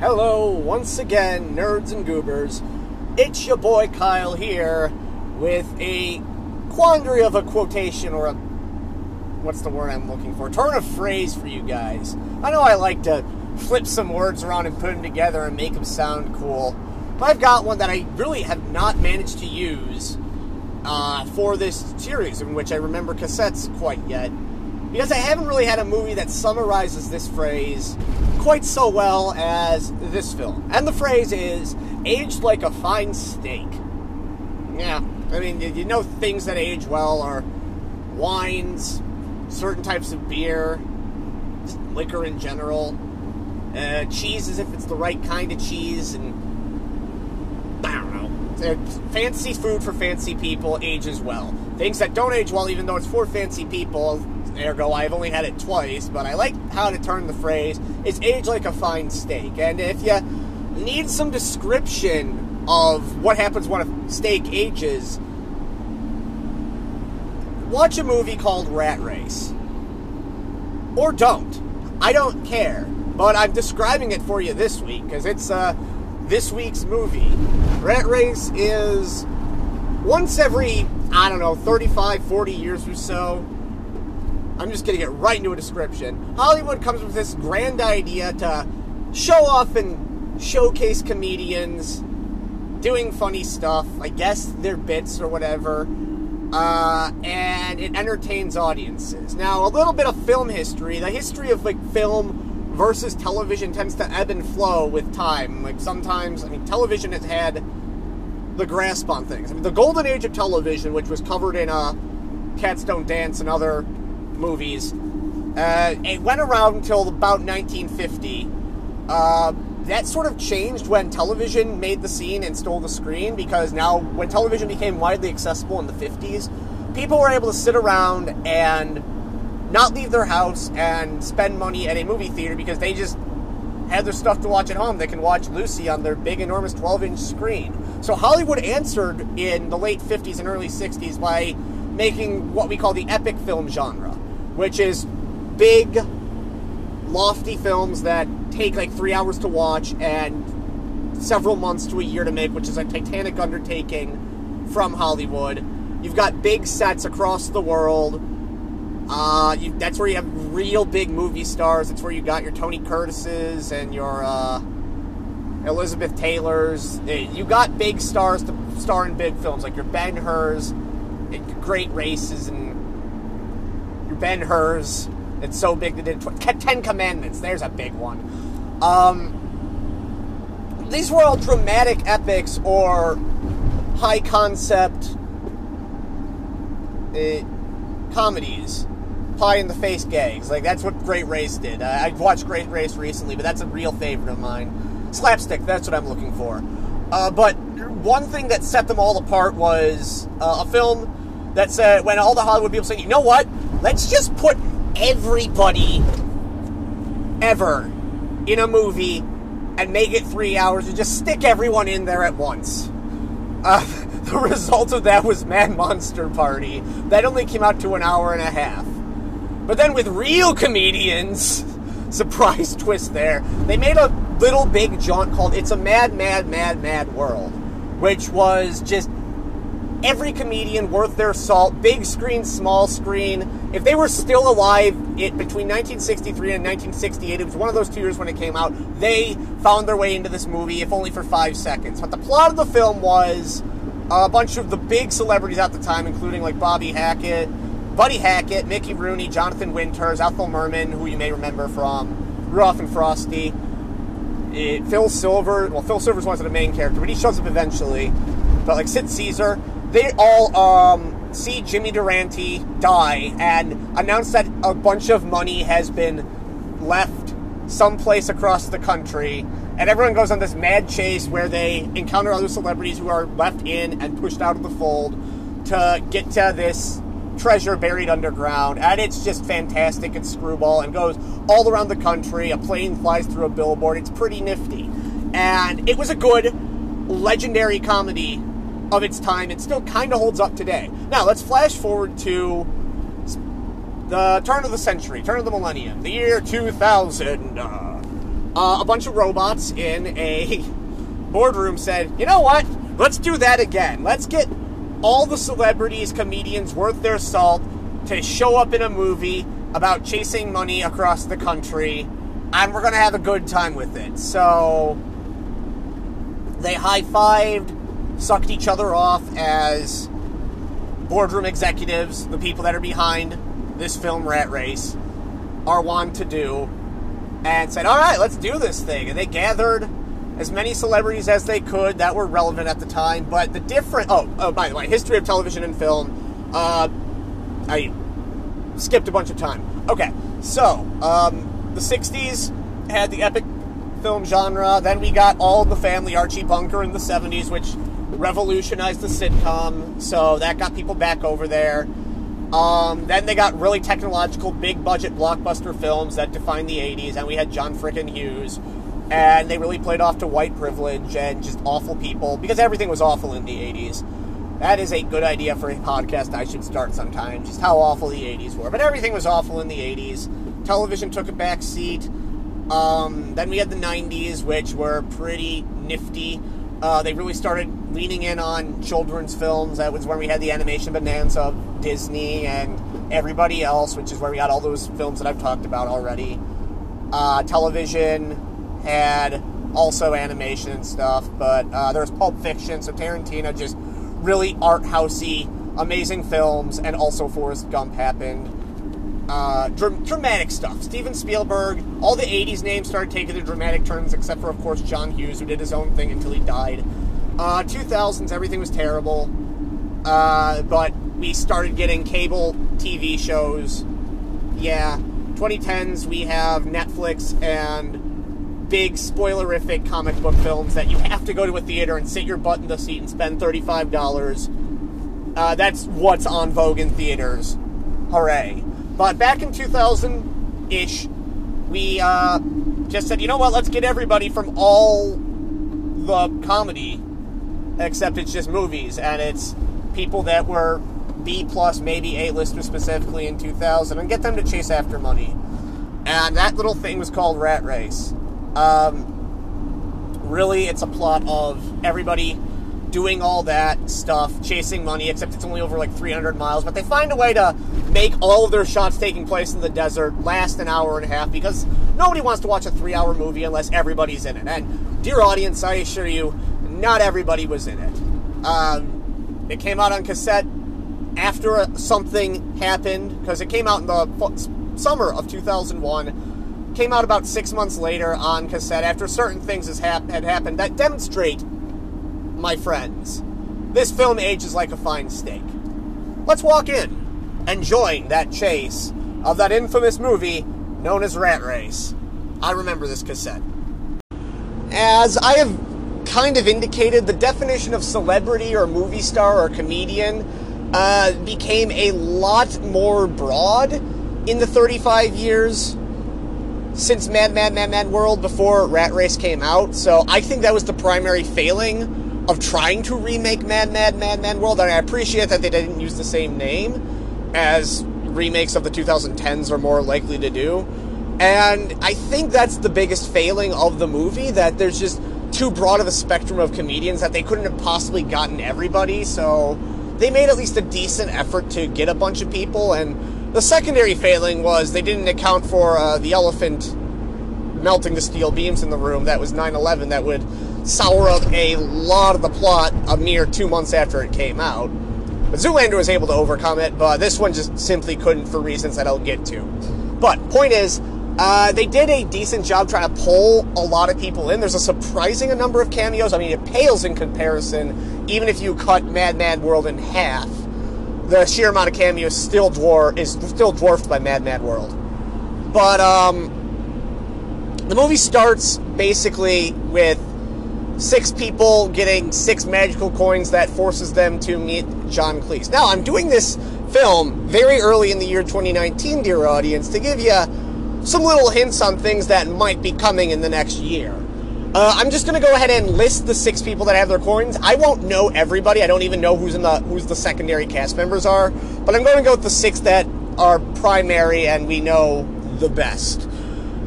Hello, once again, nerds and goobers. It's your boy Kyle here with a quandary of a quotation or a. What's the word I'm looking for? Turn of phrase for you guys. I know I like to flip some words around and put them together and make them sound cool. But I've got one that I really have not managed to use uh, for this series, in which I remember cassettes quite yet. Because I haven't really had a movie that summarizes this phrase quite so well as this film. And the phrase is aged like a fine steak. Yeah, I mean, you know things that age well are wines, certain types of beer, liquor in general, uh, cheese as if it's the right kind of cheese, and I don't know. Uh, fancy food for fancy people ages well. Things that don't age well, even though it's for fancy people, ergo I've only had it twice, but I like how to turn the phrase, it's age like a fine steak. And if you need some description of what happens when a steak ages, watch a movie called Rat Race. Or don't. I don't care. But I'm describing it for you this week because it's uh, this week's movie. Rat Race is once every, I don't know, 35, 40 years or so. I'm just going to get right into a description. Hollywood comes with this grand idea to show off and showcase comedians doing funny stuff. I guess they're bits or whatever. Uh, and it entertains audiences. Now, a little bit of film history. The history of like film versus television tends to ebb and flow with time. Like sometimes, I mean, television has had the grasp on things. I mean, the golden age of television, which was covered in uh, Cats Don't Dance and other movies, uh, it went around until about 1950. Uh, that sort of changed when television made the scene and stole the screen because now, when television became widely accessible in the 50s, people were able to sit around and not leave their house and spend money at a movie theater because they just had their stuff to watch at home. They can watch Lucy on their big, enormous 12 inch screen. So Hollywood answered in the late 50s and early 60s by making what we call the epic film genre, which is big, lofty films that take like three hours to watch and several months to a year to make, which is a titanic undertaking from Hollywood. You've got big sets across the world. Uh, you, that's where you have real big movie stars. It's where you got your Tony Curtises and your uh, Elizabeth Taylors. Eh, you got big stars to star in big films, like your Ben Hurs, Great Races, and Ben Hurs. It's so big it did Ten Commandments. There's a big one. Um, these were all dramatic epics or high concept uh, comedies, pie in the face gags. Like that's what Great Race did. I, I watched Great Race recently, but that's a real favorite of mine. Slapstick. That's what I'm looking for. Uh, but one thing that set them all apart was uh, a film that said when all the Hollywood people said, "You know what? Let's just put everybody ever in a movie and make it three hours and just stick everyone in there at once. Uh, the result of that was Mad Monster Party. That only came out to an hour and a half. But then with real comedians, surprise twist there, they made a little big jaunt called It's a Mad, Mad, Mad, Mad World, which was just every comedian worth their salt, big screen, small screen. If they were still alive it, between 1963 and 1968, it was one of those two years when it came out, they found their way into this movie, if only for five seconds. But the plot of the film was a bunch of the big celebrities at the time, including like Bobby Hackett, Buddy Hackett, Mickey Rooney, Jonathan Winters, Ethel Merman, who you may remember from Rudolph and Frosty. It, Phil Silver, well, Phil Silver's one of the main character, but he shows up eventually. But like Sid Caesar, they all um, see Jimmy Durante die and announce that a bunch of money has been left someplace across the country. And everyone goes on this mad chase where they encounter other celebrities who are left in and pushed out of the fold to get to this treasure buried underground. And it's just fantastic and screwball and goes all around the country. A plane flies through a billboard. It's pretty nifty. And it was a good, legendary comedy of its time. It still kind of holds up today. Now, let's flash forward to the turn of the century, turn of the millennium, the year 2000. Uh, uh, a bunch of robots in a boardroom said, you know what? Let's do that again. Let's get all the celebrities, comedians worth their salt to show up in a movie about chasing money across the country, and we're going to have a good time with it. So they high fived, sucked each other off as boardroom executives, the people that are behind this film Rat Race, are wont to do, and said, All right, let's do this thing. And they gathered as many celebrities as they could that were relevant at the time. But the different oh, oh by the way, history of television and film. Uh, I skipped a bunch of time. Okay, so um, the '60s had the epic film genre. Then we got All the Family, Archie Bunker in the '70s, which revolutionized the sitcom. So that got people back over there. Um, then they got really technological, big budget blockbuster films that defined the 80s, and we had John Frickin' Hughes and they really played off to white privilege and just awful people because everything was awful in the 80s. That is a good idea for a podcast I should start sometime, just how awful the 80s were. But everything was awful in the 80s. Television took a back seat. Um, then we had the 90s, which were pretty nifty. Uh, they really started leaning in on children's films. That was when we had the animation bonanza of Disney and everybody else, which is where we got all those films that I've talked about already. Uh, television, had also animation and stuff, but uh, there was Pulp Fiction, so Tarantino just really art housey, amazing films, and also Forrest Gump happened. Uh, dr- dramatic stuff. Steven Spielberg, all the 80s names started taking their dramatic turns, except for, of course, John Hughes, who did his own thing until he died. Uh, 2000s, everything was terrible, uh, but we started getting cable TV shows. Yeah. 2010s, we have Netflix and big spoilerific comic book films that you have to go to a theater and sit your butt in the seat and spend $35. Uh, that's what's on Vogue in theaters. Hooray. But back in 2000 ish, we uh, just said, you know what, let's get everybody from all the comedy, except it's just movies, and it's people that were B plus, maybe A listers specifically in 2000, and get them to chase after money. And that little thing was called Rat Race. Um, really, it's a plot of everybody doing all that stuff, chasing money, except it's only over like 300 miles. But they find a way to make all of their shots taking place in the desert last an hour and a half because nobody wants to watch a three hour movie unless everybody's in it. And, dear audience, I assure you, not everybody was in it. Um, it came out on cassette after something happened because it came out in the summer of 2001 came out about six months later on cassette after certain things hap- had happened that demonstrate, my friends, this film ages like a fine steak. Let's walk in and join that chase of that infamous movie known as Rat Race. I remember this cassette. As I have kind of indicated, the definition of celebrity or movie star or comedian uh, became a lot more broad in the 35 years since Mad Mad Mad Mad World before Rat Race came out. So I think that was the primary failing of trying to remake Mad Mad Mad Mad World. And I appreciate that they didn't use the same name as remakes of the 2010s are more likely to do. And I think that's the biggest failing of the movie that there's just too broad of a spectrum of comedians that they couldn't have possibly gotten everybody. So they made at least a decent effort to get a bunch of people and the secondary failing was they didn't account for uh, the elephant melting the steel beams in the room. That was 9 11 that would sour up a lot of the plot a mere two months after it came out. But Zoolander was able to overcome it, but this one just simply couldn't for reasons that I'll get to. But point is, uh, they did a decent job trying to pull a lot of people in. There's a surprising number of cameos. I mean, it pales in comparison, even if you cut Mad Mad World in half the sheer amount of cameos still dwarf is still dwarfed by Mad Mad World. But um, the movie starts basically with six people getting six magical coins that forces them to meet John Cleese. Now, I'm doing this film very early in the year 2019, dear audience, to give you some little hints on things that might be coming in the next year. Uh, I'm just gonna go ahead and list the six people that have their coins. I won't know everybody. I don't even know who's in the who's the secondary cast members are, but I'm going to go with the six that are primary and we know the best.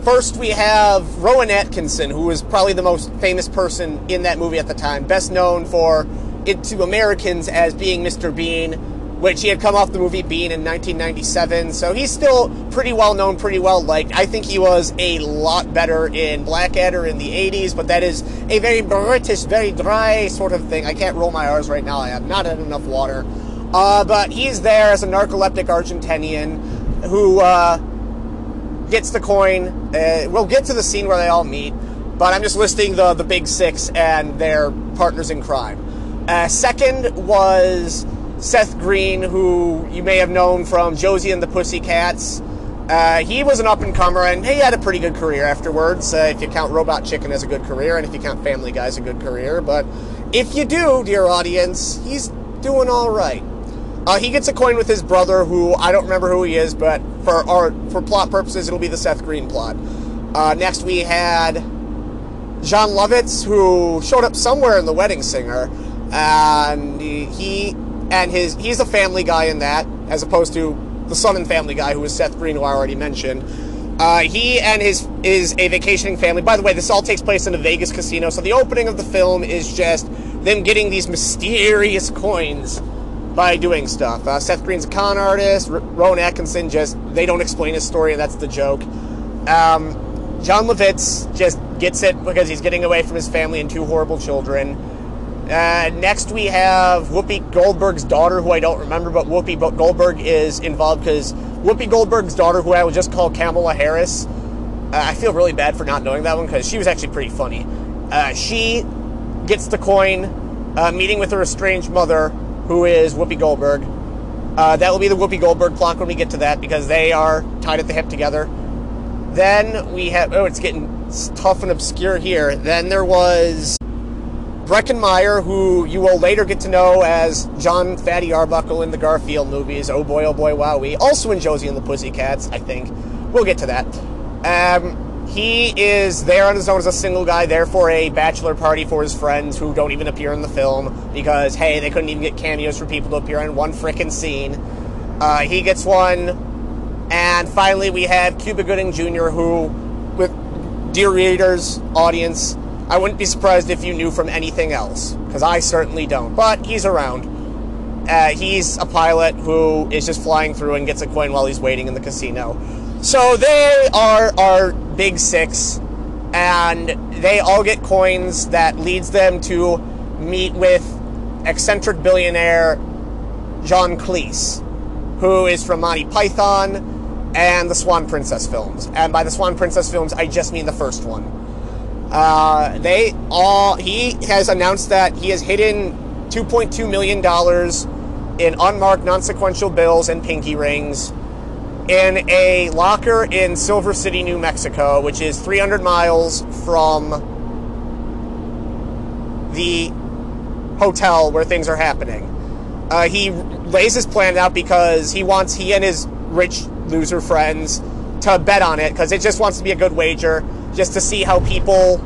First, we have Rowan Atkinson, who was probably the most famous person in that movie at the time, best known for it to Americans as being Mr. Bean, which he had come off the movie Bean in 1997. So he's still pretty well known, pretty well liked. I think he was a lot better in Blackadder in the 80s, but that is a very British, very dry sort of thing. I can't roll my R's right now. I have not had enough water. Uh, but he's there as a narcoleptic Argentinian who uh, gets the coin. Uh, we'll get to the scene where they all meet, but I'm just listing the, the big six and their partners in crime. Uh, second was Seth Green, who you may have known from Josie and the Pussycats. Uh, he was an up and comer, and he had a pretty good career afterwards. Uh, if you count Robot Chicken as a good career, and if you count Family Guy as a good career, but if you do, dear audience, he's doing all right. Uh, he gets a coin with his brother, who I don't remember who he is, but for our for plot purposes, it'll be the Seth Green plot. Uh, next, we had Jon Lovitz, who showed up somewhere in The Wedding Singer, and he and his he's a family guy in that, as opposed to the son and family guy, who was Seth Green, who I already mentioned. Uh, he and his is a vacationing family. By the way, this all takes place in a Vegas casino, so the opening of the film is just them getting these mysterious coins by doing stuff. Uh, Seth Green's a con artist. R- Rowan Atkinson just they don't explain his story, and that's the joke. Um, Jon Lovitz just gets it because he's getting away from his family and two horrible children. Uh, next, we have Whoopi Goldberg's daughter, who I don't remember, but Whoopi Goldberg is involved because Whoopi Goldberg's daughter, who I will just call Kamala Harris, uh, I feel really bad for not knowing that one because she was actually pretty funny. Uh, she gets the coin, uh, meeting with her estranged mother, who is Whoopi Goldberg. Uh, that will be the Whoopi Goldberg clock when we get to that because they are tied at the hip together. Then we have, oh, it's getting tough and obscure here. Then there was Breckin Meyer, who you will later get to know as Jon Fatty Arbuckle in the Garfield movies. Oh boy, oh boy, wow, we Also in Josie and the Pussycats, I think. We'll get to that. Um, he is there on his own as a single guy, there for a bachelor party for his friends who don't even appear in the film because, hey, they couldn't even get cameos for people to appear in one frickin' scene. Uh, he gets one. And finally, we have Cuba Gooding Jr., who, with dear readers, audience, I wouldn't be surprised if you knew from anything else, because I certainly don't. But he's around. Uh, he's a pilot who is just flying through and gets a coin while he's waiting in the casino. So they are our big six, and they all get coins that leads them to meet with eccentric billionaire John Cleese, who is from Monty Python and the Swan Princess films. And by the Swan Princess films, I just mean the first one. Uh, they all he has announced that he has hidden 2.2 million dollars in unmarked non-sequential bills and pinky rings in a locker in Silver City, New Mexico, which is 300 miles from the hotel where things are happening. Uh, he lays his plan out because he wants he and his rich loser friends to bet on it because it just wants to be a good wager, just to see how people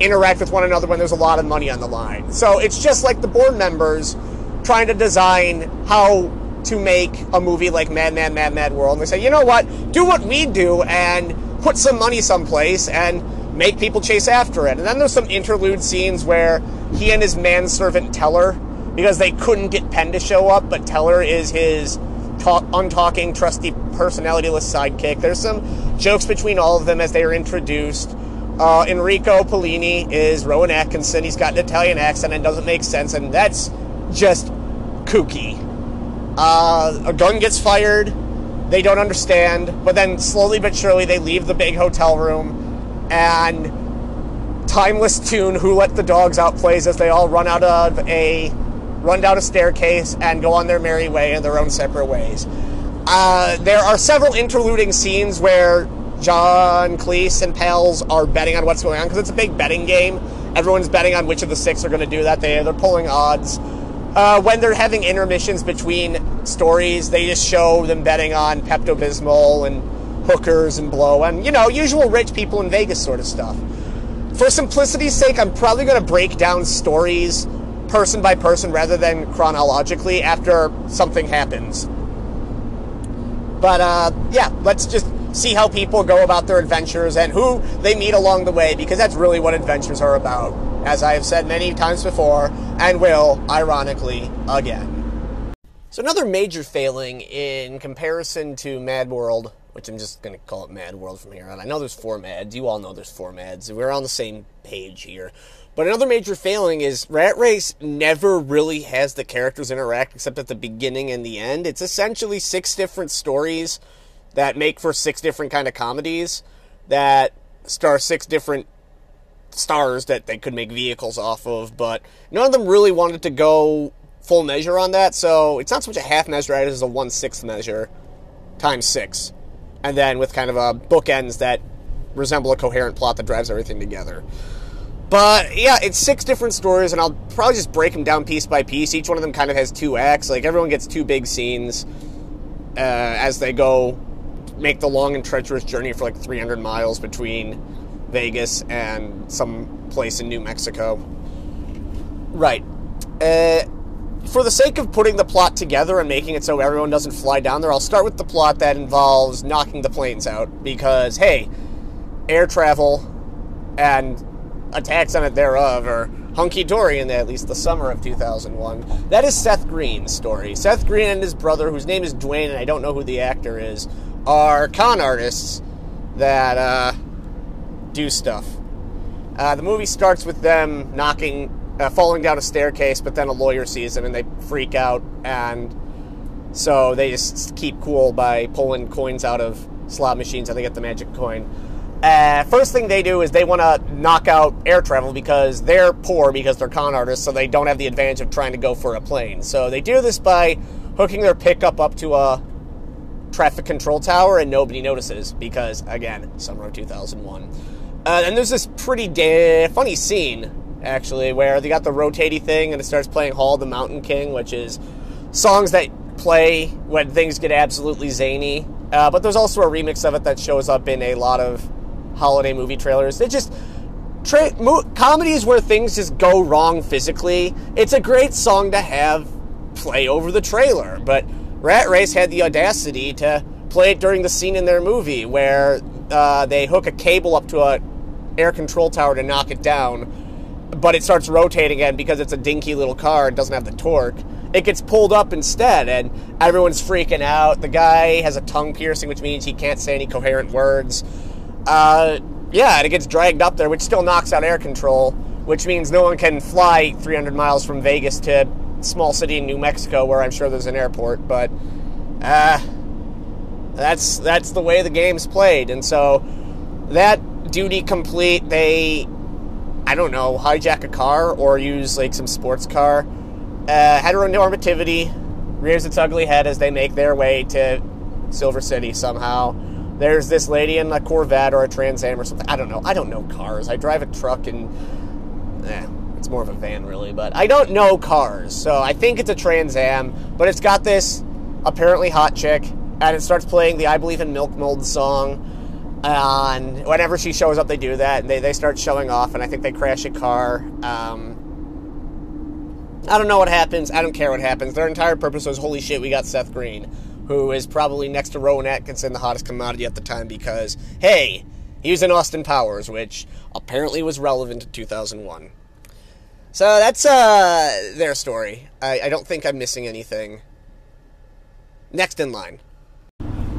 interact with one another when there's a lot of money on the line. So it's just like the board members trying to design how to make a movie like Mad Mad Mad Mad World. And they say, you know what? Do what we do and put some money someplace and make people chase after it. And then there's some interlude scenes where he and his manservant Teller, because they couldn't get Penn to show up, but Teller is his talk, untalking, trusty, personalityless sidekick. There's some jokes between all of them as they are introduced. Uh, Enrico Pollini is Rowan Atkinson. He's got an Italian accent and doesn't make sense, and that's just kooky. Uh, a gun gets fired. They don't understand, but then slowly but surely they leave the big hotel room, and timeless tune "Who Let the Dogs Out" plays as they all run out of a run down a staircase and go on their merry way in their own separate ways. Uh, there are several interluding scenes where John Cleese and pals are betting on what's going on because it's a big betting game. Everyone's betting on which of the six are going to do that. They, they're pulling odds. Uh, when they're having intermissions between stories, they just show them betting on Pepto Bismol and hookers and blow and, you know, usual rich people in Vegas sort of stuff. For simplicity's sake, I'm probably going to break down stories person by person rather than chronologically after something happens. But uh, yeah, let's just see how people go about their adventures and who they meet along the way because that's really what adventures are about, as I have said many times before and will, ironically, again. So, another major failing in comparison to Mad World, which I'm just going to call it Mad World from here on. I know there's four Mads. You all know there's four Mads. We're on the same page here. But another major failing is Rat Race never really has the characters interact except at the beginning and the end. It's essentially six different stories that make for six different kind of comedies that star six different stars that they could make vehicles off of, but none of them really wanted to go full measure on that, so it's not so much a half measure as a one sixth measure times six. And then with kind of a bookends that resemble a coherent plot that drives everything together. But yeah, it's six different stories, and I'll probably just break them down piece by piece. Each one of them kind of has two acts. Like everyone gets two big scenes uh, as they go make the long and treacherous journey for like 300 miles between Vegas and some place in New Mexico. Right. Uh, for the sake of putting the plot together and making it so everyone doesn't fly down there, I'll start with the plot that involves knocking the planes out because, hey, air travel and attacks on it thereof are hunky dory in at least the summer of 2001. That is Seth Green's story. Seth Green and his brother, whose name is Dwayne, and I don't know who the actor is, are con artists that uh, do stuff. Uh, the movie starts with them knocking, uh, falling down a staircase, but then a lawyer sees them and they freak out, and so they just keep cool by pulling coins out of slot machines and they get the magic coin. Uh, first thing they do is they want to knock out air travel because they're poor because they're con artists, so they don't have the advantage of trying to go for a plane. So they do this by hooking their pickup up to a traffic control tower and nobody notices because, again, summer of 2001. Uh, and there's this pretty da- funny scene, actually, where they got the rotating thing and it starts playing Hall of the Mountain King, which is songs that play when things get absolutely zany. Uh, but there's also a remix of it that shows up in a lot of holiday movie trailers. It just tra- mo- comedies where things just go wrong physically. It's a great song to have play over the trailer, but Rat Race had the audacity to play it during the scene in their movie where uh, they hook a cable up to a air control tower to knock it down, but it starts rotating again because it's a dinky little car and doesn't have the torque. It gets pulled up instead, and everyone's freaking out. The guy has a tongue piercing, which means he can't say any coherent words. Uh, yeah, and it gets dragged up there, which still knocks out air control, which means no one can fly 300 miles from Vegas to small city in New Mexico, where I'm sure there's an airport. But uh, that's that's the way the game's played, and so that duty complete, they I don't know hijack a car or use like some sports car. Uh, heteronormativity rears its ugly head as they make their way to Silver City somehow. There's this lady in a Corvette or a Trans Am or something. I don't know. I don't know cars. I drive a truck and eh, it's more of a van really, but I don't know cars. So I think it's a Trans Am, but it's got this apparently hot chick and it starts playing the I Believe in Milk Mold song. And whenever she shows up, they do that, and they, they start showing off, and I think they crash a car. Um, I don't know what happens. I don't care what happens. Their entire purpose was, holy shit, we got Seth Green who is probably next to Rowan Atkinson, the hottest commodity at the time, because, hey, he was in Austin Powers, which apparently was relevant in 2001. So that's uh, their story. I, I don't think I'm missing anything. Next in line.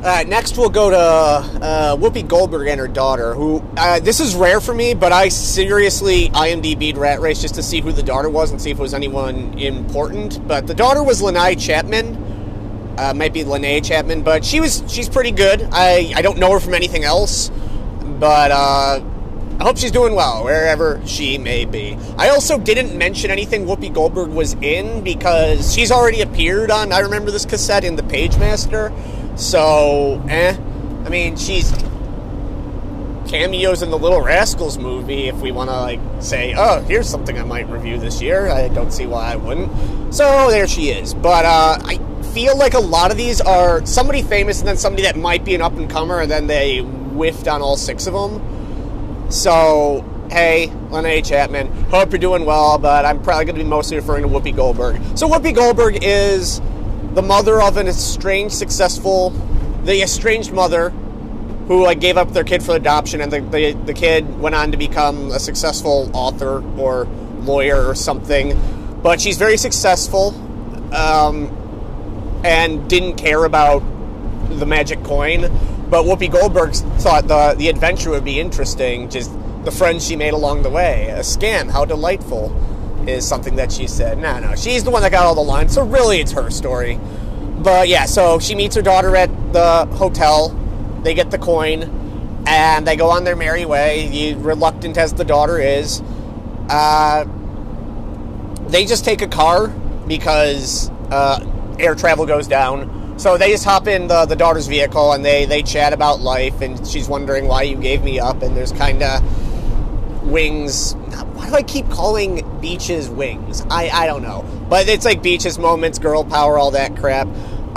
Uh, next, we'll go to uh, Whoopi Goldberg and her daughter, who, uh, this is rare for me, but I seriously IMDb'd Rat Race just to see who the daughter was and see if it was anyone important. But the daughter was Lanei Chapman, uh, might be Lene Chapman, but she was she's pretty good. I I don't know her from anything else, but uh, I hope she's doing well wherever she may be. I also didn't mention anything Whoopi Goldberg was in because she's already appeared on. I remember this cassette in the Pagemaster, so eh. I mean, she's cameos in the Little Rascals movie. If we want to like say, oh, here's something I might review this year, I don't see why I wouldn't. So there she is. But uh, I feel like a lot of these are somebody famous and then somebody that might be an up and comer, and then they whiffed on all six of them. So, hey, Lene Chapman, hope you're doing well, but I'm probably going to be mostly referring to Whoopi Goldberg. So, Whoopi Goldberg is the mother of an estranged, successful, the estranged mother who like gave up their kid for adoption, and the, the the kid went on to become a successful author or lawyer or something. But she's very successful, um, and didn't care about the magic coin. But Whoopi Goldberg thought the the adventure would be interesting. Just the friends she made along the way. A scam, how delightful, is something that she said. No, no, she's the one that got all the lines. So really, it's her story. But yeah, so she meets her daughter at the hotel. They get the coin, and they go on their merry way. Reluctant as the daughter is, uh, they just take a car because uh, air travel goes down. So they just hop in the, the daughter's vehicle and they, they chat about life. And she's wondering why you gave me up. And there's kind of wings. Why do I keep calling beaches wings? I, I don't know. But it's like Beaches moments, girl power, all that crap.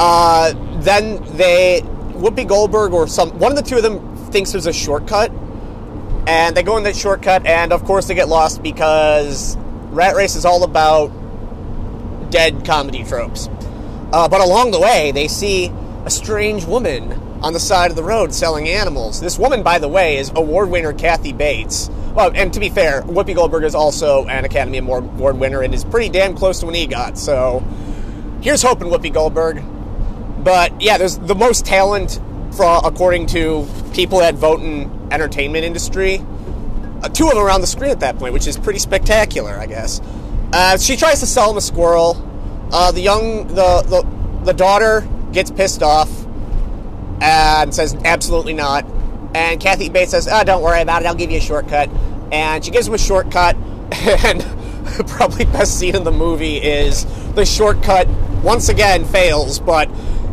Uh, then they, Whoopi Goldberg or some, one of the two of them thinks there's a shortcut. And they go in that shortcut, and of course they get lost because Rat Race is all about dead comedy tropes. Uh, but along the way, they see a strange woman on the side of the road selling animals. This woman, by the way, is award winner Kathy Bates. Well, and to be fair, Whoopi Goldberg is also an Academy Award winner and is pretty damn close to an EGOT. So here's hoping Whoopi Goldberg. But yeah, there's the most talent, for, according to people that vote in entertainment industry uh, two of them around the screen at that point, which is pretty spectacular, I guess. Uh, she tries to sell him a squirrel. Uh, the young, the, the the daughter gets pissed off and says, "Absolutely not." And Kathy Bates says, "Oh, don't worry about it. I'll give you a shortcut." And she gives him a shortcut. And probably best scene in the movie is the shortcut once again fails, but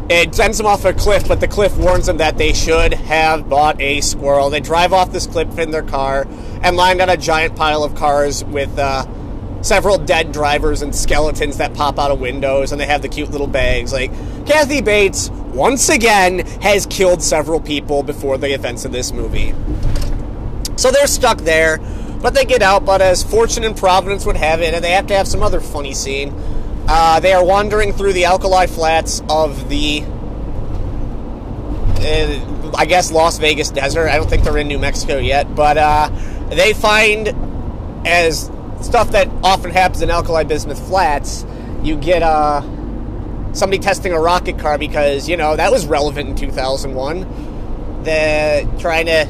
it sends them off a cliff, but the cliff warns them that they should have bought a squirrel. They drive off this cliff in their car and land on a giant pile of cars with uh, several dead drivers and skeletons that pop out of windows, and they have the cute little bags. Like, Kathy Bates, once again, has killed several people before the events of this movie. So they're stuck there, but they get out, but as fortune and providence would have it, and they have to have some other funny scene uh, they are wandering through the alkali flats of the, uh, I guess, Las Vegas desert. I don't think they're in New Mexico yet, but uh, they find, as stuff that often happens in alkali bismuth flats, you get uh, somebody testing a rocket car because, you know, that was relevant in 2001. They're trying to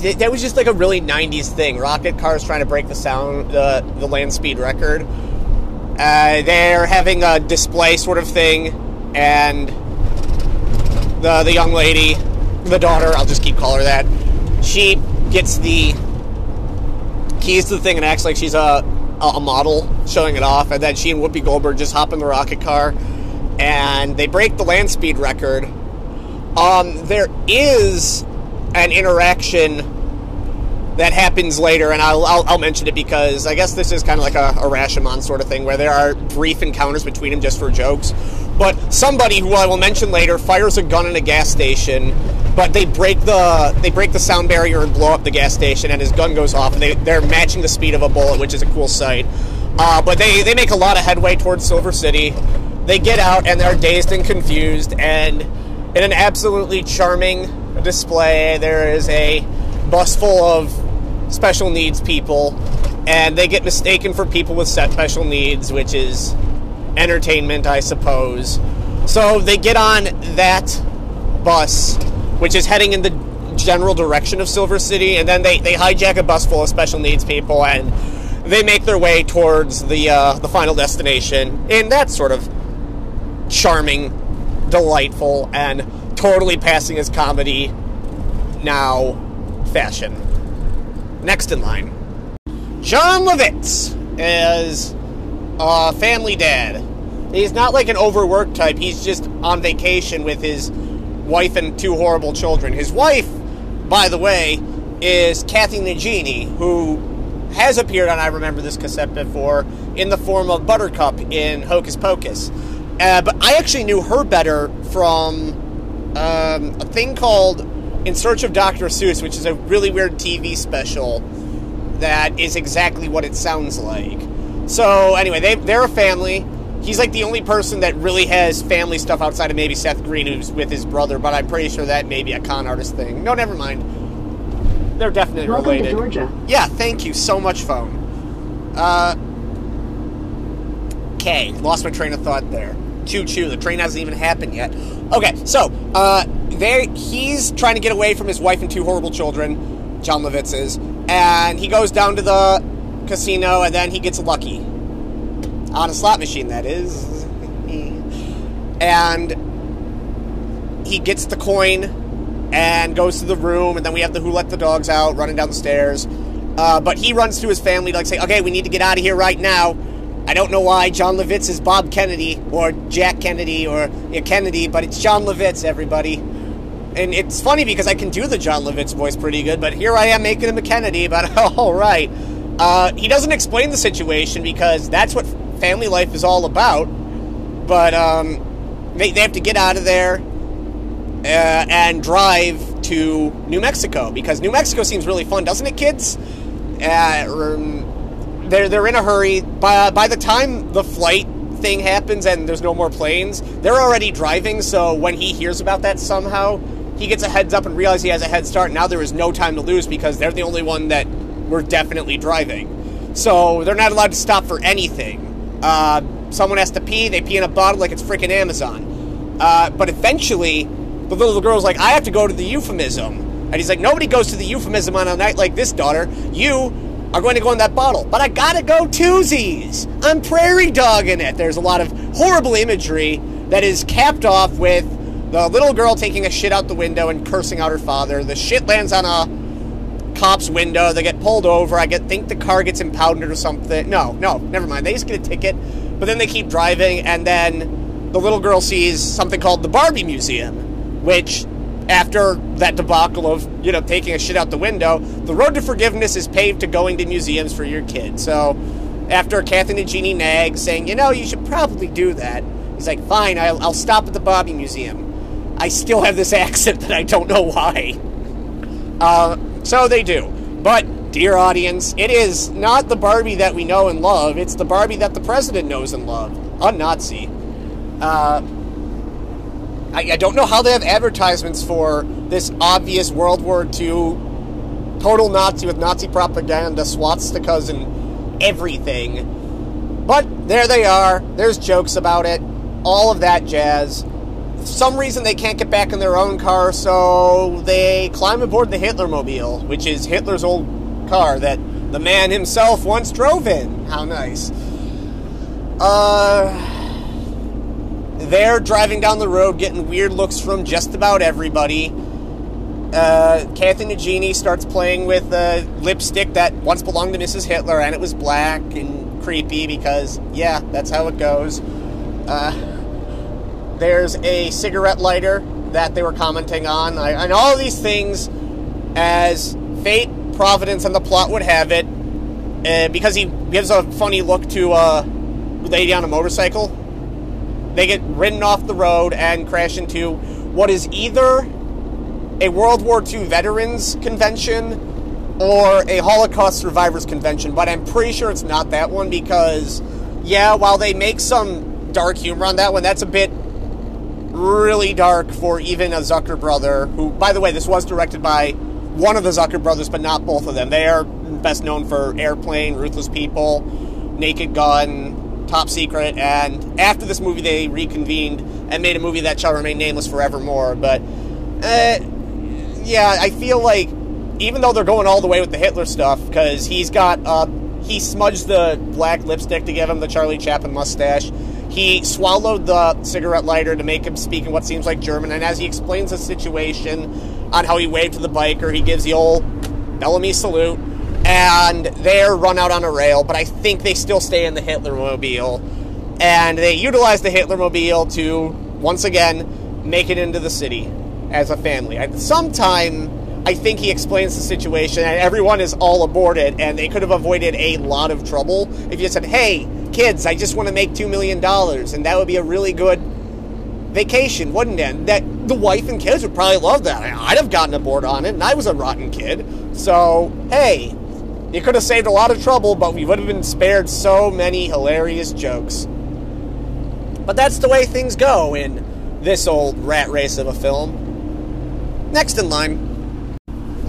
that was just like a really 90s thing. Rocket cars trying to break the sound, the the land speed record. Uh, they're having a display sort of thing, and the the young lady, the daughter, I'll just keep calling her that. She gets the keys to the thing and acts like she's a a model, showing it off, and then she and Whoopi Goldberg just hop in the rocket car, and they break the land speed record. Um, there is an interaction that happens later, and I'll, I'll, I'll, mention it because I guess this is kind of like a, a Rashomon sort of thing where there are brief encounters between them just for jokes. But somebody who I will mention later fires a gun in a gas station, but they break the they break the sound barrier and blow up the gas station, and his gun goes off, and they, they're matching the speed of a bullet, which is a cool sight. Uh, but they, they make a lot of headway towards Silver City. They get out and they're dazed and confused, and in an absolutely charming display, there is a bus full of special needs people, and they get mistaken for people with special needs, which is entertainment, I suppose. So they get on that bus, which is heading in the general direction of Silver City, and then they, they hijack a bus full of special needs people, and they make their way towards the uh, the final destination in that sort of charming, delightful, and totally passing as comedy now fashion. Next in line, Jon Lovitz is a family dad. He's not like an overworked type. He's just on vacation with his wife and two horrible children. His wife, by the way, is Kathy Najimy, who has appeared on I Remember This Cassette before in the form of Buttercup in Hocus Pocus. Uh, but I actually knew her better from um, a thing called in Search of Dr. Seuss, which is a really weird TV special that is exactly what it sounds like. So, anyway, they, they're a family. he's like the only person that really has family stuff outside of maybe Seth Green, who's with his brother. But I'm pretty sure that may be a con artist thing. No, never mind. They're definitely Welcome related. to Georgia. Yeah, thank you so much, phone. Uh, okay, lost my train of thought there. Choo choo, the train hasn't even happened yet. Okay, so uh, there he's trying to get away from his wife and two horrible children, Jon Lovitz is, and he goes down to the casino and then he gets lucky on a slot machine. That is, and he gets the coin and goes to the room, and then we have the who let the dogs out running down the stairs. Uh, but he runs to his family like say, "Okay, we need to get out of here right now." I don't know why Jon Lovitz is Bob Kennedy or Jack Kennedy or yeah, Kennedy, but it's Jon Lovitz, everybody. And it's funny because I can do the Jon Lovitz voice pretty good, but here I am making him a Kennedy. But all right, uh, he doesn't explain the situation because that's what family life is all about. But um, they, they have to get out of there uh, and drive to New Mexico because New Mexico seems really fun, doesn't it, kids? Uh, they're they're in a hurry. By by the time the flight thing happens and there's no more planes, they're already driving. So when he hears about that somehow, he gets a heads up and realizes he has a head start. Now there is no time to lose because they're the only one that were definitely driving. So they're not allowed to stop for anything. Uh, someone has to pee, they pee in a bottle like it's freaking Amazon. Uh, but eventually, the little girl's like, I have to go to the euphemism. And he's like, nobody goes to the euphemism on a night like this, daughter. You are going to go in that bottle. But I gotta go twosies. I'm prairie dogging it. There's a lot of horrible imagery that is capped off with the little girl taking a shit out the window and cursing out her father. The shit lands on a cop's window. They get pulled over. I get think the car gets impounded or something. No, no, never mind. They just get a ticket. But then they keep driving, and then the little girl sees something called the Barbie Museum, which after that debacle of you know taking a shit out the window, the road to forgiveness is paved to going to museums for your kid. So after Kathy and Jeannie nag saying, you know, you should probably do that, he's like, fine, I'll, I'll stop at the Barbie Museum. I still have this accent that I don't know why. Uh, so they do. But, dear audience, it is not the Barbie that we know and love, it's the Barbie that the president knows and loves. A Nazi. Uh, I, I don't know how they have advertisements for this obvious World War II total Nazi with Nazi propaganda, swastikas, and everything. But there they are. There's jokes about it. All of that jazz. For some reason they can't get back in their own car, so they climb aboard the Hitlermobile, which is Hitler's old car that the man himself once drove in. How nice. Uh they're driving down the road getting weird looks from just about everybody. Uh, Kathy Najimy starts playing with a lipstick that once belonged to Mrs. Hitler, and it was black and creepy because, yeah, that's how it goes. Uh, there's a cigarette lighter that they were commenting on, I, and all these things, as fate, providence, and the plot would have it, uh, because he gives a funny look to a lady on a motorcycle they get ridden off the road and crash into what is either a World War II veterans convention or a Holocaust survivors convention, but I'm pretty sure it's not that one because, yeah, while they make some dark humor on that one, that's a bit really dark for even a Zucker brother, who, by the way, this was directed by one of the Zucker brothers, but not both of them. They are best known for Airplane, Ruthless People, Naked Gun, Top Secret, and after this movie, they reconvened and made a movie that shall remain nameless forevermore. But, uh, yeah, I feel like even though they're going all the way with the Hitler stuff, because he's got, uh, he smudged the black lipstick to give him the Charlie Chaplin mustache. He swallowed the cigarette lighter to make him speak in what seems like German, and as he explains the situation on how he waved to the biker, he gives the old Bellamy salute, and they're run out on a rail, but I think they still stay in the Hitlermobile, and they utilize the Hitlermobile to, once again, make it into the city as a family. At some time, I think he explains the situation, and everyone is all aboard it, and they could have avoided a lot of trouble if you said, hey, kids, I just want to make $2 million, and that would be a really good vacation, wouldn't it? And that the wife and kids would probably love that. I'd have gotten aboard on it, and I was a rotten kid. So, hey, you could have saved a lot of trouble, but we would have been spared so many hilarious jokes. But that's the way things go in this old rat race of a film. Next in line,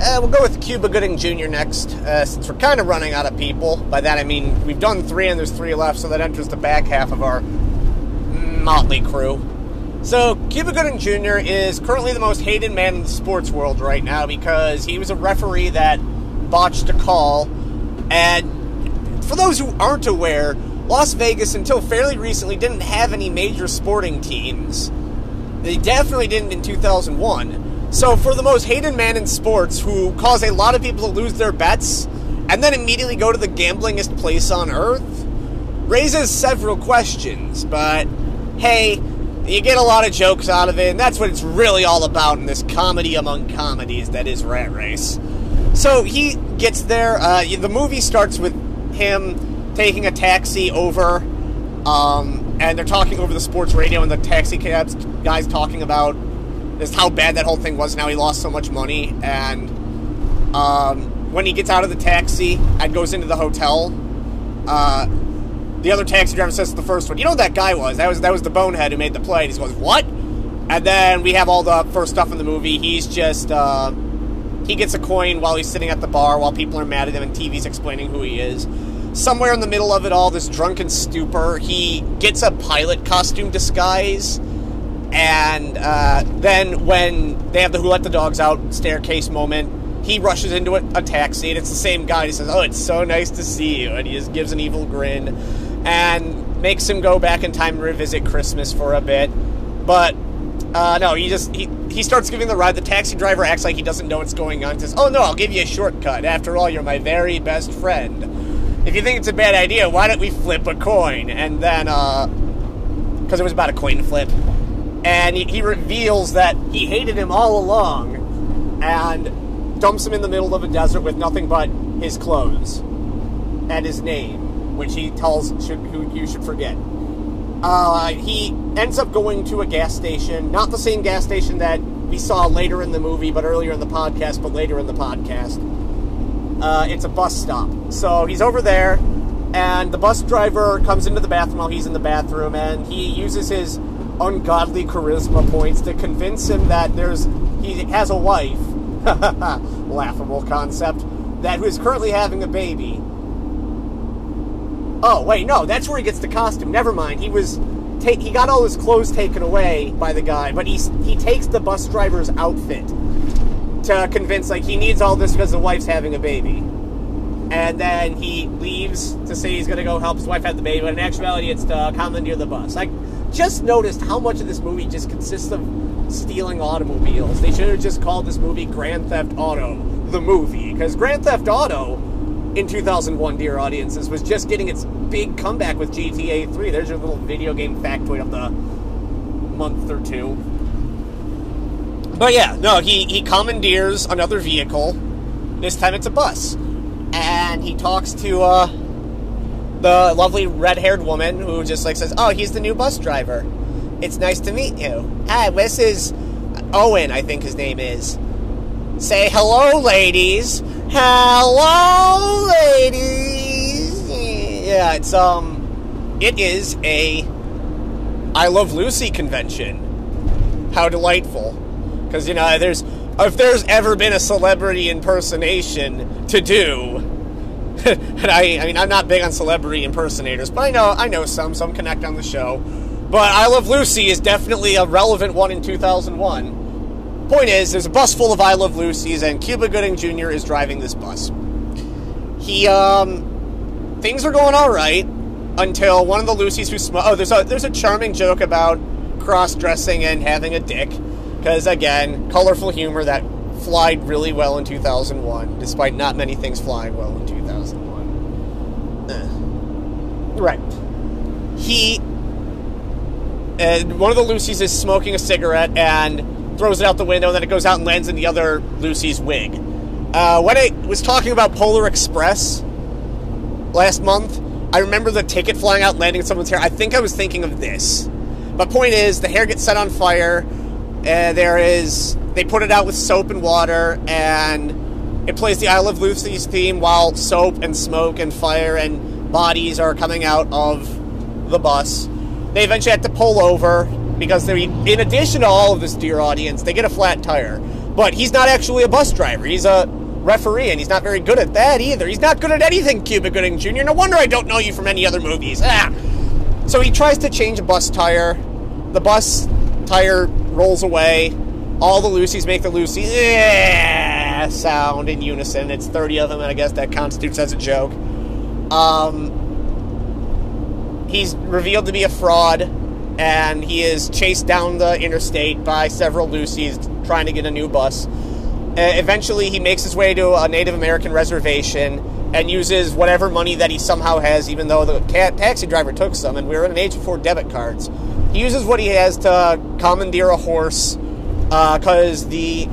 uh, we'll go with Cuba Gooding Jr. next, uh, since we're kind of running out of people. By that I mean we've done three and there's three left, so that enters the back half of our motley crew. So, Cuba Gooding Jr. is currently the most hated man in the sports world right now because he was a referee that botched a call. And for those who aren't aware, Las Vegas, until fairly recently, didn't have any major sporting teams. They definitely didn't in 2001. So, for the most hated man in sports, who cause a lot of people to lose their bets and then immediately go to the gamblingest place on earth, raises several questions. But hey, you get a lot of jokes out of it, and that's what it's really all about in this comedy among comedies that is Rat Race. So he gets there. Uh, the movie starts with him taking a taxi over, um, and they're talking over the sports radio, and the taxi cabs guy's talking about just how bad that whole thing was, Now he lost so much money. And um, when he gets out of the taxi and goes into the hotel, uh, the other taxi driver says to the first one, "You know that guy was? That was that was the bonehead who made the play." And he goes, "What?" And then we have all the first stuff in the movie. He's just uh, he gets a coin while he's sitting at the bar while people are mad at him and TV's explaining who he is. Somewhere in the middle of it all, this drunken stupor, he gets a pilot costume disguise and uh, then when they have the Who Let the Dogs Out staircase moment, he rushes into a, a, taxi, and it's the same guy. He says, "Oh, it's so nice to see you," and he just gives an evil grin, and makes him go back in time and revisit Christmas for a bit. But uh, no, he just he he starts giving the ride. The taxi driver acts like he doesn't know what's going on. Says, "Oh no, I'll give you a shortcut. After all, you're my very best friend. If you think it's a bad idea, why don't we flip a coin?" And then, because uh, it was about a coin flip and he, he reveals that he hated him all along and dumps him in the middle of a desert with nothing but his clothes and his name, which he tells should, who you should forget. Uh, he ends up going to a gas station, not the same gas station that we saw later in the movie, but earlier in the podcast, but later in the podcast. Uh, it's a bus stop. So he's over there, and the bus driver comes into the bathroom while he's in the bathroom, and he uses his ungodly charisma points to convince him that there's he has a wife. Laughable concept. That who is currently having a baby. Oh wait, no, that's where he gets the costume. Never mind. He was ta- he got all his clothes taken away by the guy, but he he takes the bus driver's outfit to convince like he needs all this because the wife's having a baby. And then he leaves to say he's gonna go help his wife have the baby, but in actuality, it's to commandeer the bus. I just noticed how much of this movie just consists of stealing automobiles. They should have just called this movie Grand Theft Auto, the movie. Because Grand Theft Auto, in 2001, dear audiences, was just getting its big comeback with GTA 3. There's your little video game factoid of the month or two. But yeah, no, he, he commandeers another vehicle. This time it's a bus. And he talks to, uh, the lovely red-haired woman who just like says, "Oh, he's the new bus driver. It's nice to meet you. Hi, this is Owen. I think his name is. Say hello, ladies. Hello, ladies. Yeah, it's um, it is a I Love Lucy convention. How delightful! Because you know, there's if there's ever been a celebrity impersonation to do, and I, I mean, I'm not big on celebrity impersonators, but I know, I know some. Some connect on the show. But I Love Lucy is definitely a relevant one in 2001. Point is, there's a bus full of I Love Lucy's, and Cuba Gooding Jr. is driving this bus. He, um, things are going all right until one of the Lucys who smoke. Oh, there's a there's a charming joke about cross dressing and having a dick, because again, colorful humor that flied really well in 2001, despite not many things flying well in 2001. Uh. Right. He. Uh, one of the Lucys is smoking a cigarette and throws it out the window, and then it goes out and lands in the other Lucy's wig. Uh, when I was talking about Polar Express last month, I remember the ticket flying out, landing in someone's hair. I think I was thinking of this. But point is, the hair gets set on fire. And there is they put it out with soap and water, and it plays the I Love Lucy's theme while soap and smoke and fire and bodies are coming out of the bus. they eventually have to pull over because they, in addition to all of this dear audience, they get a flat tire. But he's not actually a bus driver. He's a referee, and he's not very good at that either. He's not good at anything, Cuba Gooding Jr. No wonder I don't know you from any other movies. Ah. So he tries to change a bus tire. The bus tire rolls away. All the Lucys make the Lucy yeah, sound in unison. It's 30 of them, and I guess that constitutes as a joke. Um, he's revealed to be a fraud, and he is chased down the interstate by several Lucys trying to get a new bus. Eventually, he makes his way to a Native American reservation and uses whatever money that he somehow has, even though the ta- taxi driver took some, and we are in an age before debit cards. He uses what he has to commandeer a horse because uh, the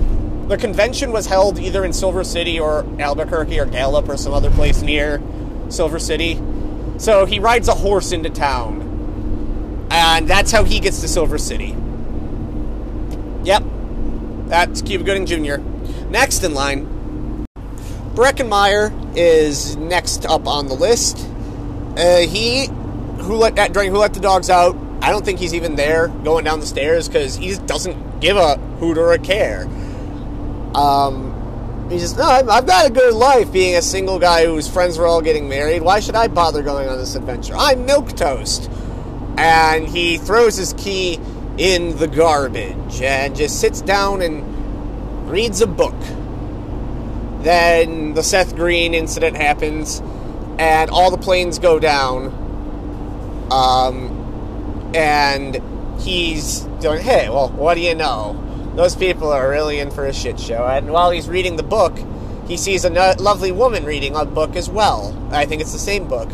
the convention was held either in Silver City or Albuquerque or Gallup or some other place near Silver City. So he rides a horse into town. And that's how he gets to Silver City. Yep. That's Cuba Gooding Jr. Next in line, Breckin Meyer is next up on the list. Uh, he who let that during who let the dogs out. I don't think he's even there going down the stairs because he doesn't give a hoot or a care. Um, he says, No, I've got a good life being a single guy whose friends were all getting married. Why should I bother going on this adventure? I'm milk toast. And he throws his key in the garbage and just sits down and reads a book. Then the Seth Green incident happens, and all the planes go down. Um, and he's going, Hey, well, what do you know? those people are really in for a shit show. And while he's reading the book, he sees a lovely woman reading a book as well. I think it's the same book.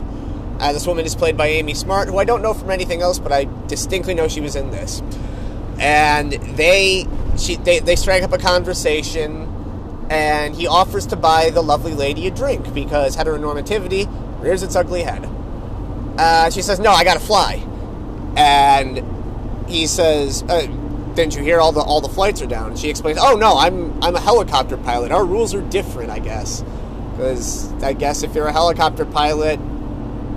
Uh, this woman is played by Amy Smart, who I don't know from anything else, but I distinctly know she was in this. And they, she, they, they strike up a conversation, and he offers to buy the lovely lady a drink because heteronormativity rears its ugly head. Uh, she says, "No, I gotta fly," and he says. Uh, didn't you hear all the all the flights are down? She explains, oh no, I'm I'm a helicopter pilot. Our rules are different, I guess, because I guess if you're a helicopter pilot,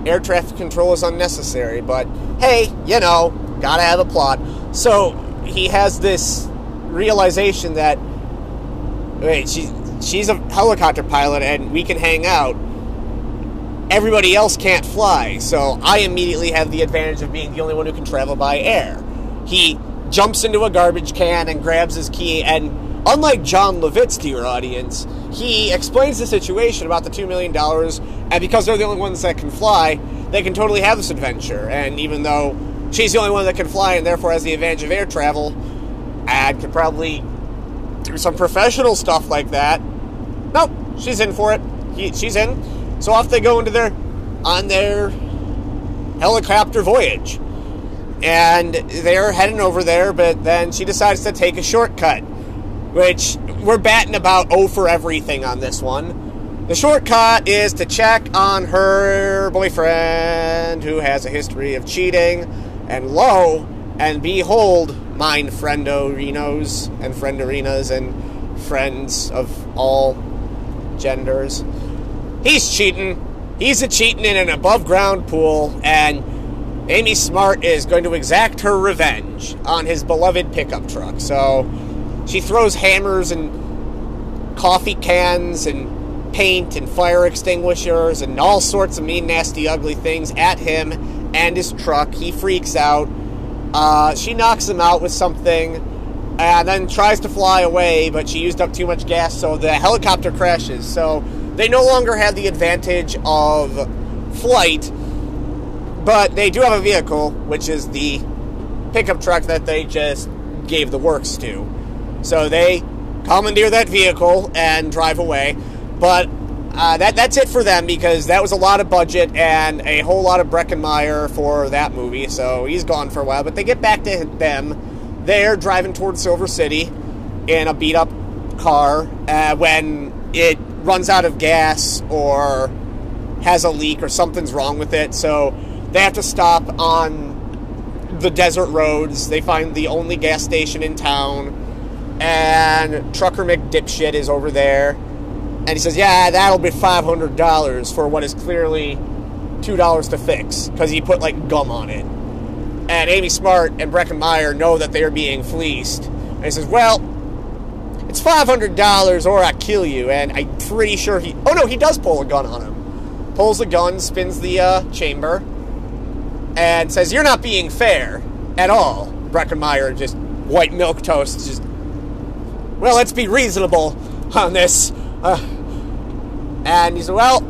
air traffic control is unnecessary. But hey, you know, gotta have a plot. So he has this realization that wait, she she's a helicopter pilot and we can hang out. Everybody else can't fly, so I immediately have the advantage of being the only one who can travel by air. He jumps into a garbage can and grabs his key. And unlike Jon Lovitz to your audience, he explains the situation about the $2 million. And because they're the only ones that can fly, they can totally have this adventure. And even though she's the only one that can fly and therefore has the advantage of air travel, and could probably do some professional stuff like that. Nope, she's in for it. He, she's in. So off they go into their on their helicopter voyage and they're heading over there, but then she decides to take a shortcut, which we're batting about O for everything on this one. The shortcut is to check on her boyfriend who has a history of cheating, and lo and behold, mine friendorinos and friendorinas and friends of all genders. He's cheating. He's a cheating in an above ground pool, and Amy Smart is going to exact her revenge on his beloved pickup truck. So she throws hammers and coffee cans and paint and fire extinguishers and all sorts of mean, nasty, ugly things at him and his truck. He freaks out. Uh, she knocks him out with something and then tries to fly away, but she used up too much gas, so the helicopter crashes. So they no longer have the advantage of flight but they do have a vehicle, which is the pickup truck that they just gave the works to. So they commandeer that vehicle and drive away. But uh, that that's it for them because that was a lot of budget and a whole lot of Breckin Meyer for that movie. So he's gone for a while. But they get back to them. They're driving towards Silver City in a beat up car uh, when it runs out of gas or has a leak or something's wrong with it. So they have to stop on the desert roads. They find the only gas station in town, and Trucker McDipshit is over there. And he says, Yeah, that'll be $500 for what is clearly $2 to fix because he put like gum on it. And Amy Smart and Breckin Meyer know that they are being fleeced. And he says, Well, it's $500 or I kill you. And I'm pretty sure he. Oh no, he does pull a gun on him. Pulls a gun, spins the uh, chamber, and says, You're not being fair at all. Breckin Meyer just white milk toast, just. Well, let's be reasonable on this. Uh, and he said, Well,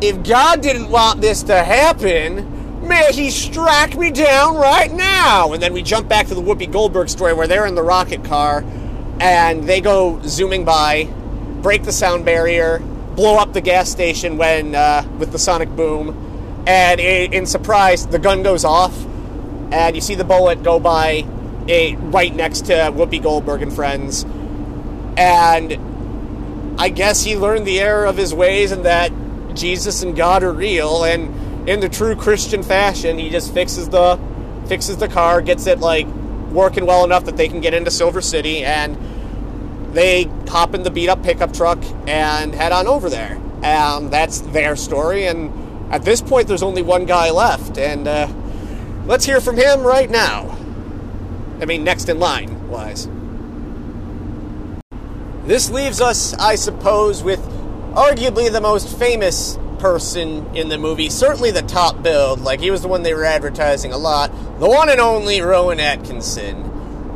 if God didn't want this to happen, May he strike me down right now! And then we jump back to the Whoopi Goldberg story where they're in the rocket car and they go zooming by, break the sound barrier, blow up the gas station when uh, with the sonic boom, and in surprise, the gun goes off, and you see the bullet go by a, right next to Whoopi Goldberg and friends, and I guess he learned the error of his ways and that Jesus and God are real, and in the true Christian fashion, he just fixes the fixes the car, gets it like working well enough that they can get into Silver City, and they hop in the beat up pickup truck and head on over there. And that's their story. And at this point, there's only one guy left, and uh, let's hear from him right now. I mean, next in line, wise. This leaves us, I suppose, with arguably the most famous person in the movie, certainly the top build, like he was the one they were advertising a lot, the one and only Rowan Atkinson,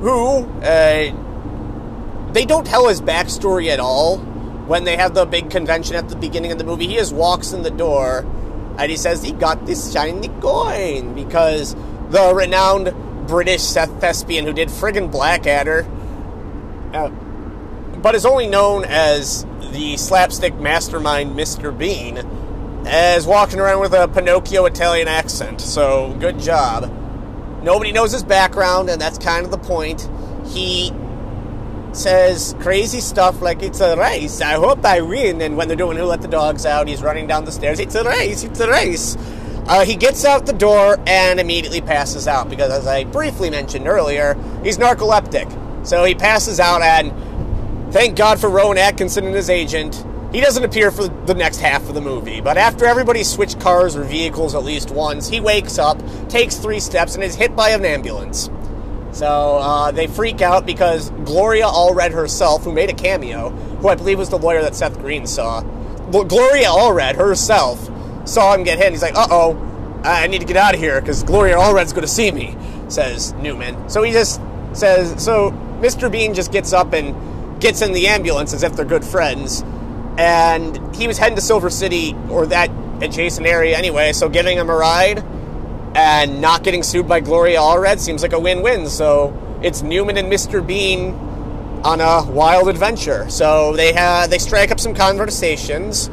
who, uh, they don't tell his backstory at all when they have the big convention at the beginning of the movie. He just walks in the door and he says he got this shiny coin because the renowned British Seth thespian who did friggin' Blackadder, uh, but is only known as the slapstick mastermind Mr. Bean, as walking around with a Pinocchio Italian accent. So good job. Nobody knows his background, and that's kind of the point. He says crazy stuff like it's a race. I hope I win. And when they're doing Who Let the Dogs Out, he's running down the stairs. It's a race. It's a race. Uh, he gets out the door and immediately passes out because, as I briefly mentioned earlier, he's narcoleptic. So he passes out, and thank God for Rowan Atkinson and his agent he doesn't appear for the next half of the movie, but after everybody switched cars or vehicles at least once, he wakes up, takes three steps, and is hit by an ambulance. So uh, they freak out because Gloria Allred herself, who made a cameo, who I believe was the lawyer that Seth Green saw, Gloria Allred herself saw him get hit. And he's like, "Uh oh, I need to get out of here because Gloria Allred's going to see me," says Newman. So he just says, so Mr. Bean just gets up and gets in the ambulance as if they're good friends and he was heading to Silver City or that adjacent area anyway. So giving him a ride and not getting sued by Gloria Allred seems like a win-win. So it's Newman and Mr. Bean on a wild adventure. So they have they strike up some conversations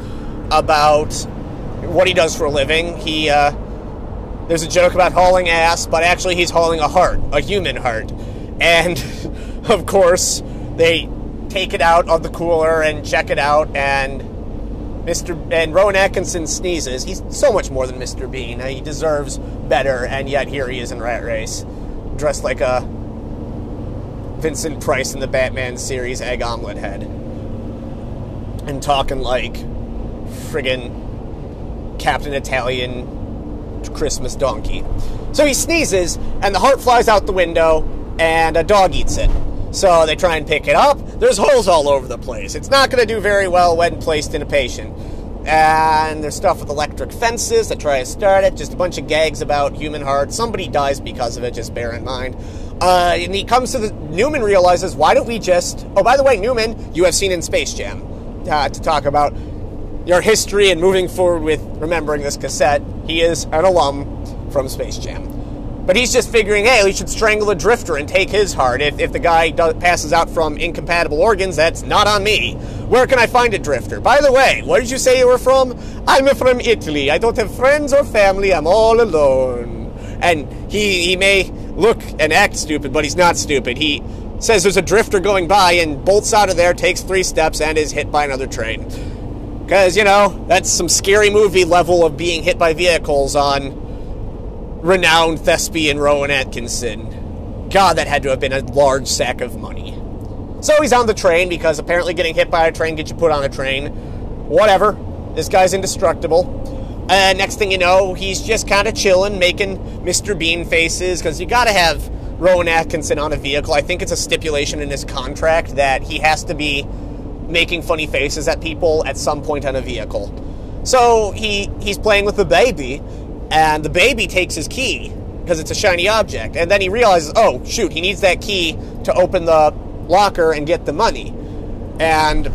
about what he does for a living. He uh, there's a joke about hauling ass, but actually he's hauling a heart, a human heart, and of course they take it out of the cooler and check it out and Mr. and Rowan Atkinson sneezes. He's so much more than Mr. Bean. He deserves better, and yet here he is in Rat Race, dressed like a Vincent Price in the Batman series egg omelet head, and talking like friggin' Captain Italian Christmas donkey. So he sneezes, and the heart flies out the window, and a dog eats it. So they try and pick it up. There's holes all over the place. It's not going to do very well when placed in a patient. And there's stuff with electric fences that try to start it. Just a bunch of gags about human hearts. Somebody dies because of it, just bear in mind. Uh, and he comes to the. Newman realizes, why don't we just. Oh, by the way, Newman, you have seen in Space Jam uh, to talk about your history and moving forward with remembering this cassette. He is an alum from Space Jam. But he's just figuring, hey, we should strangle a drifter and take his heart. If, if the guy passes out from incompatible organs, that's not on me. Where can I find a drifter? By the way, where did you say you were from? I'm from Italy. I don't have friends or family. I'm all alone. And he, he may look and act stupid, but he's not stupid. He says there's a drifter going by and bolts out of there, takes three steps, and is hit by another train. Because, you know, that's some scary movie level of being hit by vehicles on renowned thespian Rowan Atkinson. God, that had to have been a large sack of money. So he's on the train because apparently getting hit by a train gets you put on a train. Whatever. This guy's indestructible. Uh, next thing you know, he's just kind of chilling, making Mr. Bean faces because you got to have Rowan Atkinson on a vehicle. I think it's a stipulation in his contract that he has to be making funny faces at people at some point on a vehicle. So he he's playing with the baby, and the baby takes his key because it's a shiny object, and then he realizes, oh shoot, he needs that key to open the locker and get the money, and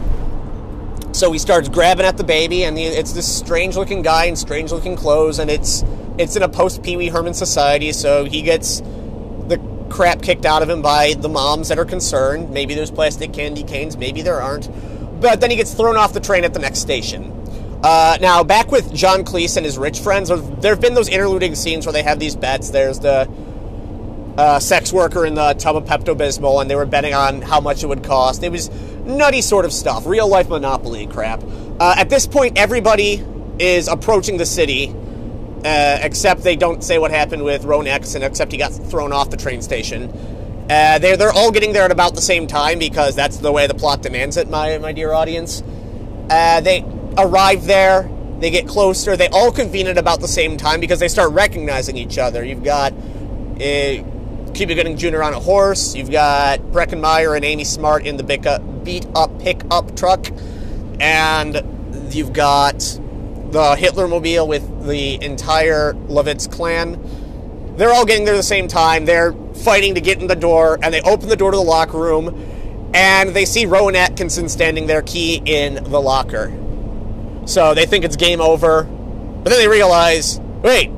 so he starts grabbing at the baby, and it's this strange-looking guy in strange-looking clothes, and it's it's in a post Pee Wee Herman society, so he gets the crap kicked out of him by the moms that are concerned. Maybe there's plastic candy canes, maybe there aren't, but then he gets thrown off the train at the next station. Uh, now, back with John Cleese and his rich friends, there have been those interluding scenes where they have these bets. There's the uh, sex worker in the tub of Pepto Bismol, and they were betting on how much it would cost. It was nutty sort of stuff, real life Monopoly crap. Uh, at this point, everybody is approaching the city, uh, except they don't say what happened with Rowan Atkinson, except he got thrown off the train station. Uh, they're, they're all getting there at about the same time because that's the way the plot demands it, my, my dear audience. Uh, they arrive there, they get closer, they all convene at about the same time because they start recognizing each other. You've got uh, Cuba Gooding Jr. on a horse. You've got Breckin Meyer and Amy Smart in the beat up pickup truck. And you've got the Hitler mobile with the entire Lovitz clan. They're all getting there at the same time. They're fighting to get in the door, and they open the door to the locker room, and they see Rowan Atkinson standing there, key in the locker. So they think it's game over, but then they realize wait,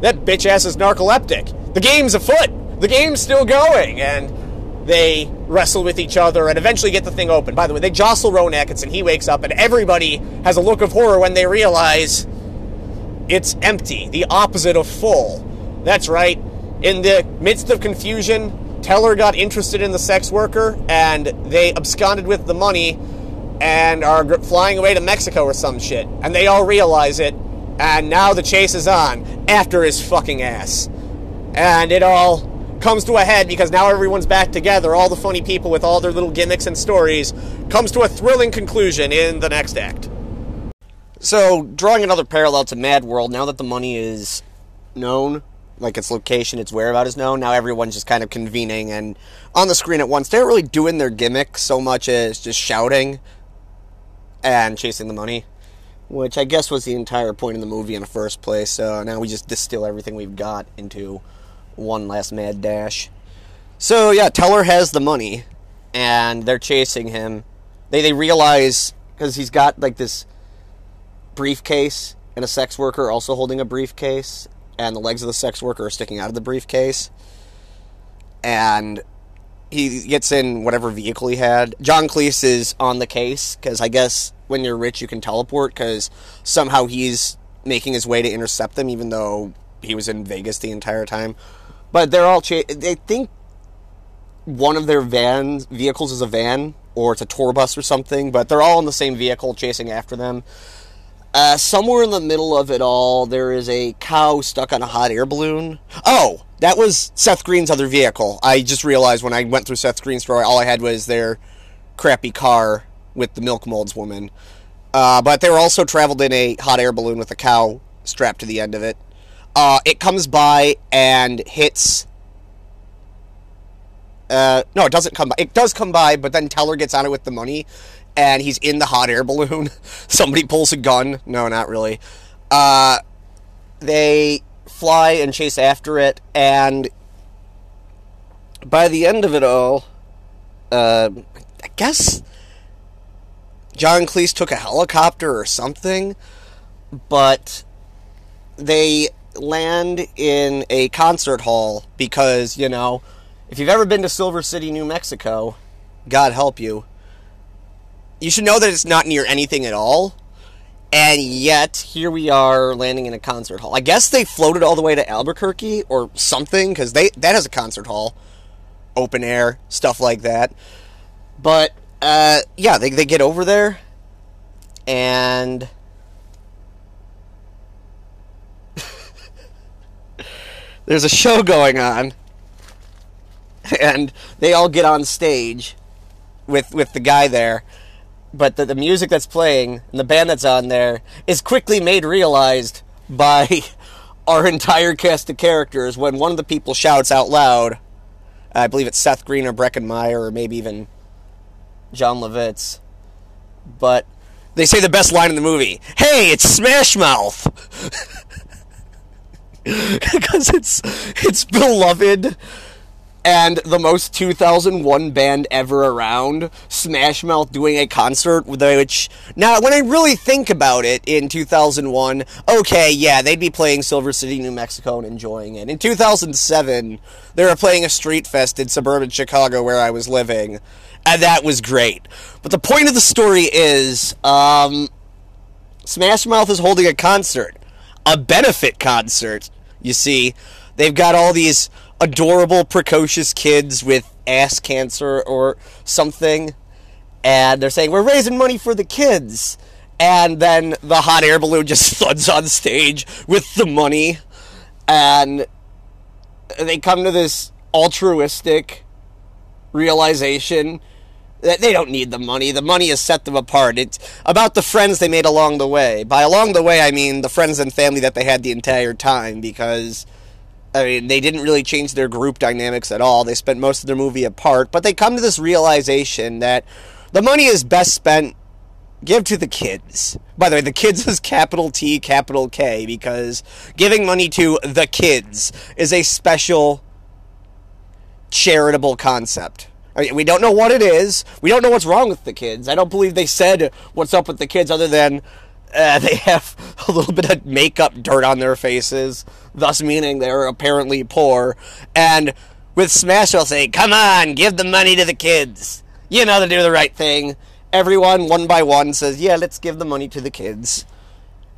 that bitch ass is narcoleptic. The game's afoot the game's still going, and they wrestle with each other and eventually get the thing open. By the way, they jostle Rowan Atkinson. He wakes up, and everybody has a look of horror when they realize it's empty, the opposite of full. That's right. In the midst of confusion, Teller got interested in the sex worker, and they absconded with the money and are flying away to Mexico or some shit. And they all realize it, and now the chase is on after his fucking ass. And it all comes to a head because now everyone's back together. All the funny people with all their little gimmicks and stories comes to a thrilling conclusion in the next act. So, drawing another parallel to Mad World, now that the money is known, like its location, its whereabouts is known, now everyone's just kind of convening and on the screen at once. They're really doing their gimmick so much as just shouting and chasing the money, which I guess was the entire point of the movie in the first place. So now we just distill everything we've got into one last mad dash. So yeah, Teller has the money, and they're chasing him. They they realize because he's got like this briefcase and a sex worker also holding a briefcase, and the legs of the sex worker are sticking out of the briefcase. And he gets in whatever vehicle he had. John Cleese is on the case because I guess when you're rich you can teleport because somehow he's making his way to intercept them, even though he was in Vegas the entire time. But they're all cha- they think one of their vans vehicles is a van or it's a tour bus or something, but they're all in the same vehicle chasing after them. Uh, somewhere in the middle of it all, there is a cow stuck on a hot air balloon. Oh, that was Seth Green's other vehicle. I just realized when I went through Seth Green's story, all I had was their crappy car with the milk molds woman. Uh, but they were also traveled in a hot air balloon with a cow strapped to the end of it. Uh, it comes by and hits. Uh, no, it doesn't come by. It does come by, but then Teller gets on it with the money, and he's in the hot air balloon. Somebody pulls a gun. No, not really. Uh, they fly and chase after it, and by the end of it all, uh, I guess John Cleese took a helicopter or something, but they land in a concert hall because, you know, if you've ever been to Silver City, New Mexico, God help you, you should know that it's not near anything at all. And yet, here we are landing in a concert hall. I guess they floated all the way to Albuquerque or something because they that has a concert hall, open air stuff like that. But uh, yeah, they they get over there, and there's a show going on, and they all get on stage with with the guy there. But the, the music that's playing and the band that's on there is quickly made realized. by our entire cast of characters when one of the people shouts out loud. I believe it's Seth Green or Breckin Meyer or maybe even Jon Lovitz. But they say the best line in the movie Hey, it's Smash Mouth! Because it's, it's beloved and the most 2001 band ever around, Smash Mouth doing a concert which now when I really think about it in 2001, okay, yeah, they'd be playing Silver City, New Mexico and enjoying it. In 2007, they were playing a street fest in suburban Chicago where I was living, and that was great. But the point of the story is um, Smash Mouth is holding a concert, a benefit concert. You see, they've got all these adorable, precocious kids with ass cancer or something. And they're saying, We're raising money for the kids. And then the hot air balloon just thuds on stage with the money. And they come to this altruistic realization that they don't need the money. The money has set them apart. It's about the friends they made along the way. By along the way, I mean the friends and family that they had the entire time because I mean, they didn't really change their group dynamics at all. They spent most of their movie apart, but they come to this realization that the money is best spent give to the kids. By the way, the kids is capital T, capital K, because giving money to the kids is a special charitable concept. I mean, we don't know what it is. We don't know what's wrong with the kids. I don't believe they said what's up with the kids other than uh, they have a little bit of makeup dirt on their faces, thus meaning they're apparently poor. And with Smash, they'll say, Come on, give the money to the kids. You know, to do the right thing. Everyone, one by one, says, Yeah, let's give the money to the kids.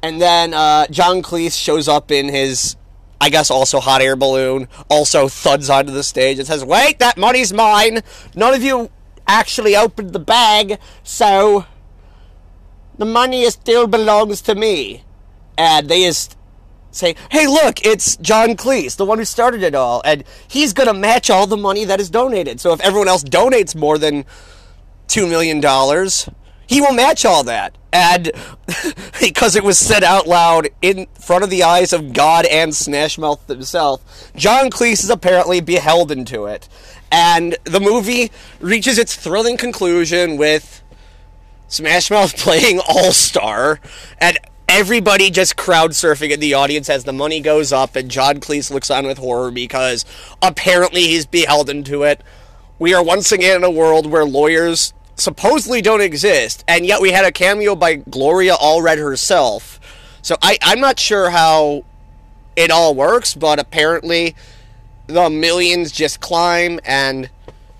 And then uh, John Cleese shows up in his, I guess, also hot air balloon, also thuds onto the stage and says, Wait, that money's mine. None of you actually opened the bag, so the money still belongs to me. And they just say, hey, look, it's John Cleese, the one who started it all, and he's going to match all the money that is donated. So if everyone else donates more than $2 million, he will match all that. And because it was said out loud in front of the eyes of God and Smash Mouth himself, John Cleese is apparently beholden to it. And the movie reaches its thrilling conclusion with Smash Mouth playing All Star, and everybody just crowd surfing in the audience as the money goes up, and John Cleese looks on with horror because apparently he's beholden to it. We are once again in a world where lawyers supposedly don't exist, and yet we had a cameo by Gloria Allred herself. So I, I'm not sure how it all works, but apparently the millions just climb, and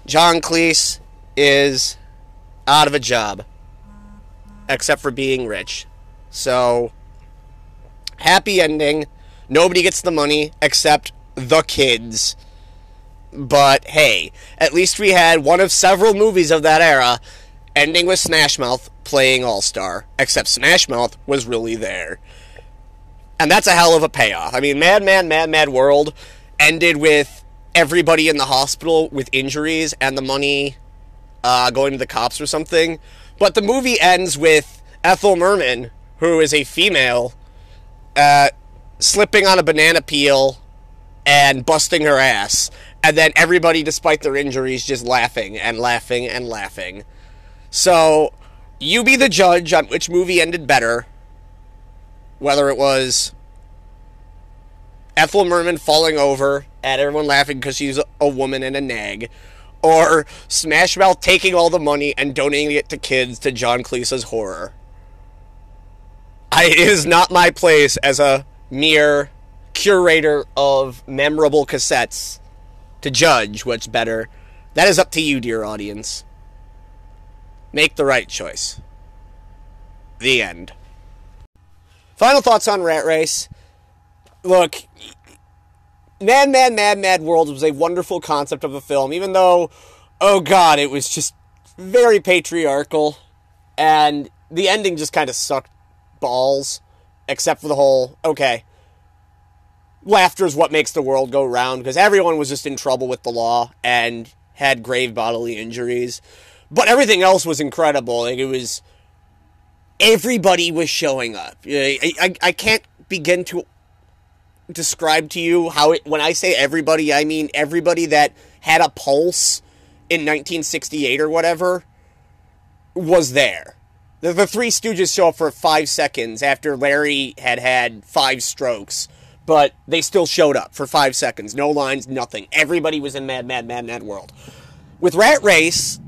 John Cleese is out of a job except for being rich. So, happy ending. Nobody gets the money except the kids. But hey, at least we had one of several movies of that era ending with Smash Mouth playing All Star, except Smash Mouth was really there. And that's a hell of a payoff. I mean, Mad Man, Mad Mad World ended with everybody in the hospital with injuries and the money uh, going to the cops or something. But the movie ends with Ethel Merman, who is a female, uh, slipping on a banana peel and busting her ass. And then everybody, despite their injuries, just laughing and laughing and laughing. So, you be the judge on which movie ended better. Whether it was Ethel Merman falling over and everyone laughing because she's a woman and a nag, or Smash Mouth taking all the money and donating it to kids to John Cleese's horror. I, it is not my place as a mere curator of memorable cassettes to judge what's better. That is up to you, dear audience. Make the right choice. The end. Final thoughts on Rat Race. Look, Mad, Mad, Mad, Mad World was a wonderful concept of a film, even though, oh god, it was just very patriarchal, and the ending just kind of sucked balls, except for the whole, okay, laughter is what makes the world go round, because everyone was just in trouble with the law and had grave bodily injuries. But everything else was incredible. Like, it was, everybody was showing up. I, I, I can't begin to describe to you how it, when I say everybody, I mean everybody that had a pulse in 1968 or whatever was there. The, the Three Stooges show up for five seconds after Larry had had five strokes, but they still showed up for five seconds. No lines, nothing. Everybody was in Mad, Mad, Mad, Mad World. With Rat Race,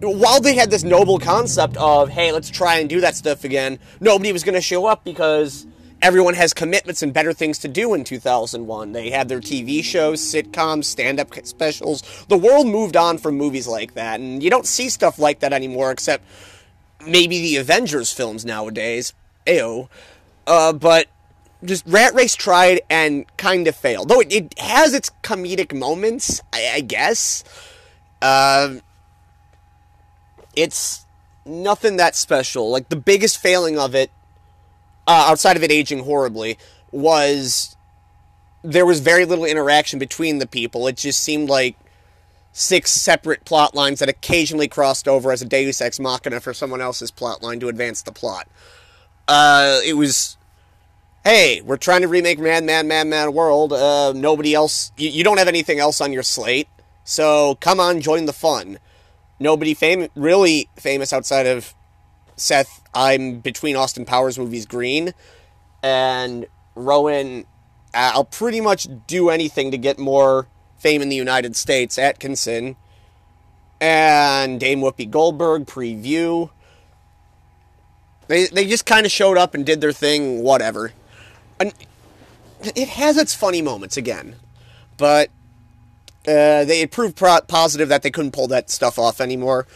while they had this noble concept of, hey, let's try and do that stuff again, nobody was going to show up because everyone has commitments and better things to do in 2001. They had their TV shows, sitcoms, stand up specials. The world moved on from movies like that, and you don't see stuff like that anymore except maybe the Avengers films nowadays. Ew. Uh, but just Rat Race tried and kind of failed. Though it, it has its comedic moments, I, I guess. Uh, it's nothing that special. Like, the biggest failing of it uh, outside of it aging horribly, was there was very little interaction between the people. It just seemed like six separate plot lines that occasionally crossed over as a Deus Ex Machina for someone else's plot line to advance the plot. Uh, it was, hey, we're trying to remake Mad, Mad, Mad, Mad World. Uh, nobody else, you, you don't have anything else on your slate, so come on, join the fun. Nobody fam- really famous outside of Seth, I'm between Austin Powers movies green, and Rowan, I'll pretty much do anything to get more fame in the United States. Atkinson, and Dame Whoopi Goldberg preview. They they just kind of showed up and did their thing, whatever. And it has its funny moments again, but uh, they it proved pro- positive that they couldn't pull that stuff off anymore.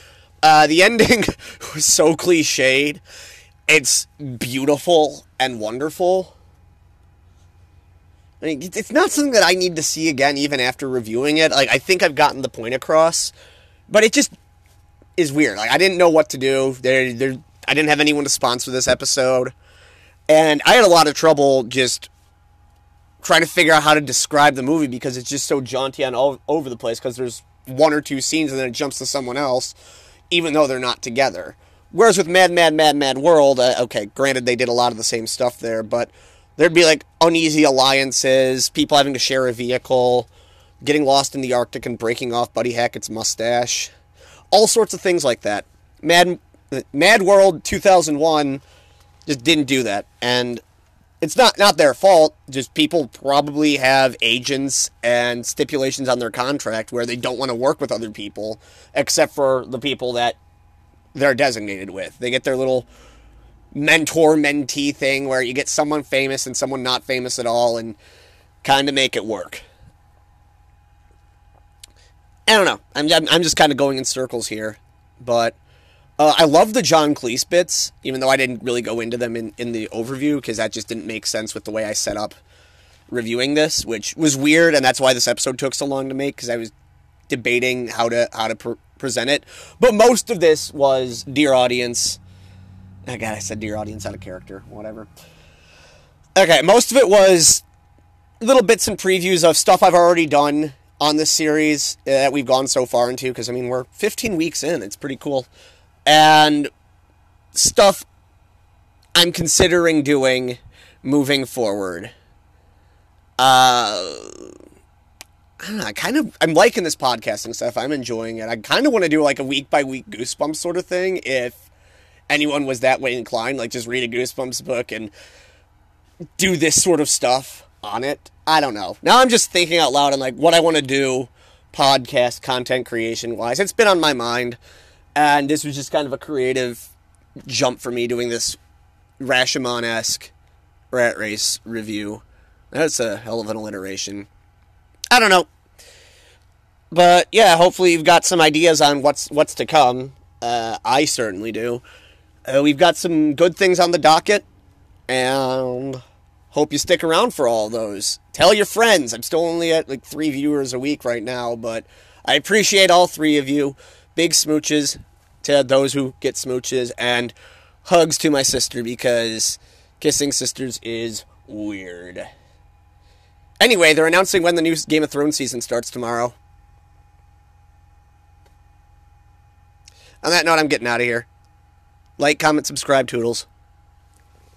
Uh, the ending was so cliched. It's beautiful and wonderful. I mean, it's not something that I need to see again, even after reviewing it. Like, I think I've gotten the point across, but it just is weird. Like, I didn't know what to do. There, there, I didn't have anyone to sponsor this episode, and I had a lot of trouble just trying to figure out how to describe the movie because it's just so jaunty and all over the place. Because there's one or two scenes and then it jumps to someone else even though they're not together. Whereas with Mad, Mad, Mad, Mad World, uh, okay, granted they did a lot of the same stuff there, but there'd be like uneasy alliances, people having to share a vehicle, getting lost in the Arctic and breaking off Buddy Hackett's mustache, all sorts of things like that. Mad, Mad World 2001 just didn't do that, and it's not not their fault. Just people probably have agents and stipulations on their contract where they don't want to work with other people, except for the people that they're designated with. They get their little mentor mentee thing where you get someone famous and someone not famous at all, and kind of make it work. I don't know. I'm I'm just kind of going in circles here, but uh, I love the John Cleese bits, even though I didn't really go into them in, in the overview because that just didn't make sense with the way I set up reviewing this, which was weird, and that's why this episode took so long to make because I was debating how to how to pr- present it. But most of this was dear audience. Oh God, I said dear audience out of character. Whatever. Okay, most of it was little bits and previews of stuff I've already done on this series uh, that we've gone so far into because I mean we're 15 weeks in. It's pretty cool and stuff I'm considering doing moving forward. Uh, I don't know. I kind of I'm liking this podcasting stuff. I'm enjoying it. I kind of want to do like a week by week Goosebumps sort of thing. If anyone was that way inclined, like just read a Goosebumps book and do this sort of stuff on it. I don't know. Now I'm just thinking out loud and like what I want to do podcast content creation wise. It's been on my mind. And this was just kind of a creative jump for me doing this Rashomon esque rat race review. That's a hell of an alliteration. I don't know. But yeah, hopefully you've got some ideas on what's what's to come. Uh, I certainly do. Uh, we've got some good things on the docket, and hope you stick around for all those. Tell your friends. I'm still only at like three viewers a week right now, but I appreciate all three of you big smooches to those who get smooches and hugs to my sister because kissing sisters is weird. Anyway, they're announcing when the new Game of Thrones season starts tomorrow. On that note, I'm getting out of here. Like, comment, subscribe, Toodles.